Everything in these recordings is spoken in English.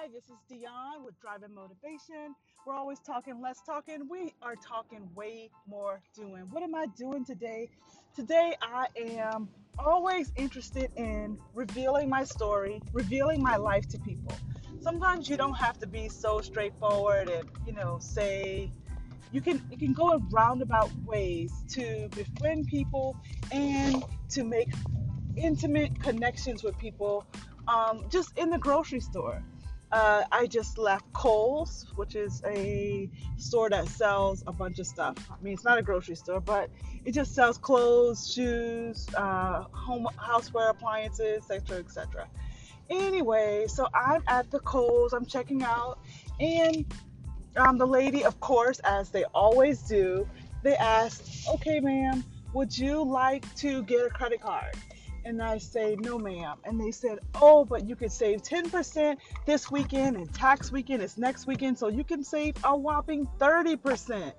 Hi, this is Dion with Driving Motivation. We're always talking less talking. We are talking way more doing. What am I doing today? Today, I am always interested in revealing my story, revealing my life to people. Sometimes you don't have to be so straightforward and, you know, say, you can you can go in roundabout ways to befriend people and to make intimate connections with people um, just in the grocery store. Uh, I just left Kohl's, which is a store that sells a bunch of stuff. I mean, it's not a grocery store, but it just sells clothes, shoes, uh, home houseware, appliances, etc., etc. Anyway, so I'm at the Kohl's. I'm checking out, and um, the lady, of course, as they always do, they asked, "Okay, ma'am, would you like to get a credit card?" And I say, no, ma'am. And they said, oh, but you could save 10% this weekend and tax weekend is next weekend. So you can save a whopping 30%.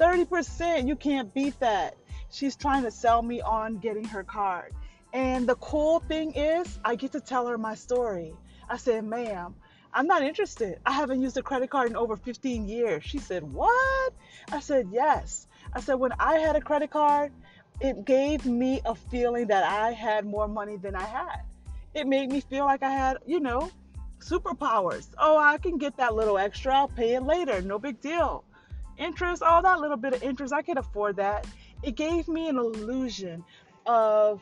30%. You can't beat that. She's trying to sell me on getting her card. And the cool thing is, I get to tell her my story. I said, ma'am, I'm not interested. I haven't used a credit card in over 15 years. She said, What? I said, Yes. I said, When I had a credit card, it gave me a feeling that I had more money than I had. It made me feel like I had, you know, superpowers. Oh, I can get that little extra, I'll pay it later, no big deal. Interest, all that little bit of interest, I can afford that. It gave me an illusion of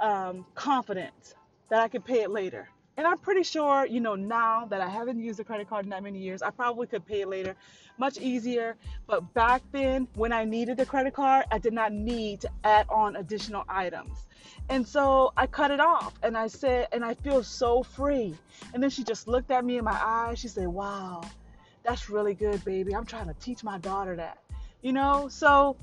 um, confidence that I could pay it later. And I'm pretty sure, you know, now that I haven't used a credit card in that many years, I probably could pay later much easier. But back then, when I needed a credit card, I did not need to add on additional items. And so I cut it off and I said, and I feel so free. And then she just looked at me in my eyes. She said, Wow, that's really good, baby. I'm trying to teach my daughter that. You know, so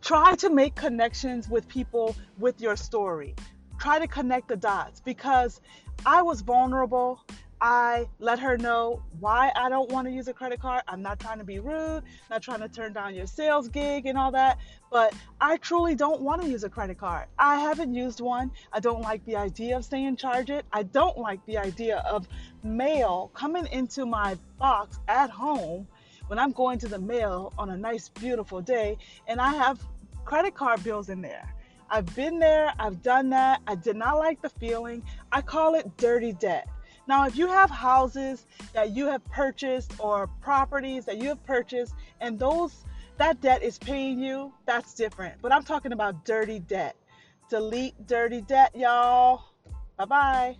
try to make connections with people with your story try to connect the dots because I was vulnerable. I let her know why I don't want to use a credit card. I'm not trying to be rude, not trying to turn down your sales gig and all that, but I truly don't want to use a credit card. I haven't used one. I don't like the idea of saying charge it. I don't like the idea of mail coming into my box at home when I'm going to the mail on a nice, beautiful day and I have credit card bills in there. I've been there, I've done that. I did not like the feeling. I call it dirty debt. Now, if you have houses that you have purchased or properties that you have purchased and those that debt is paying you, that's different. But I'm talking about dirty debt. Delete dirty debt, y'all. Bye-bye.